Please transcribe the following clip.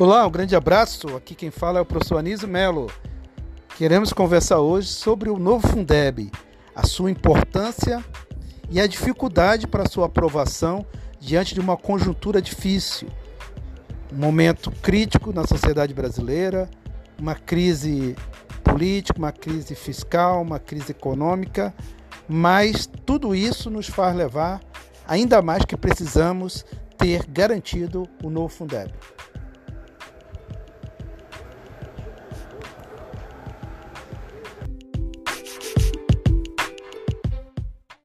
Olá, um grande abraço. Aqui quem fala é o professor Anísio Melo. Queremos conversar hoje sobre o novo Fundeb, a sua importância e a dificuldade para sua aprovação diante de uma conjuntura difícil. Um momento crítico na sociedade brasileira, uma crise política, uma crise fiscal, uma crise econômica, mas tudo isso nos faz levar ainda mais que precisamos ter garantido o novo Fundeb.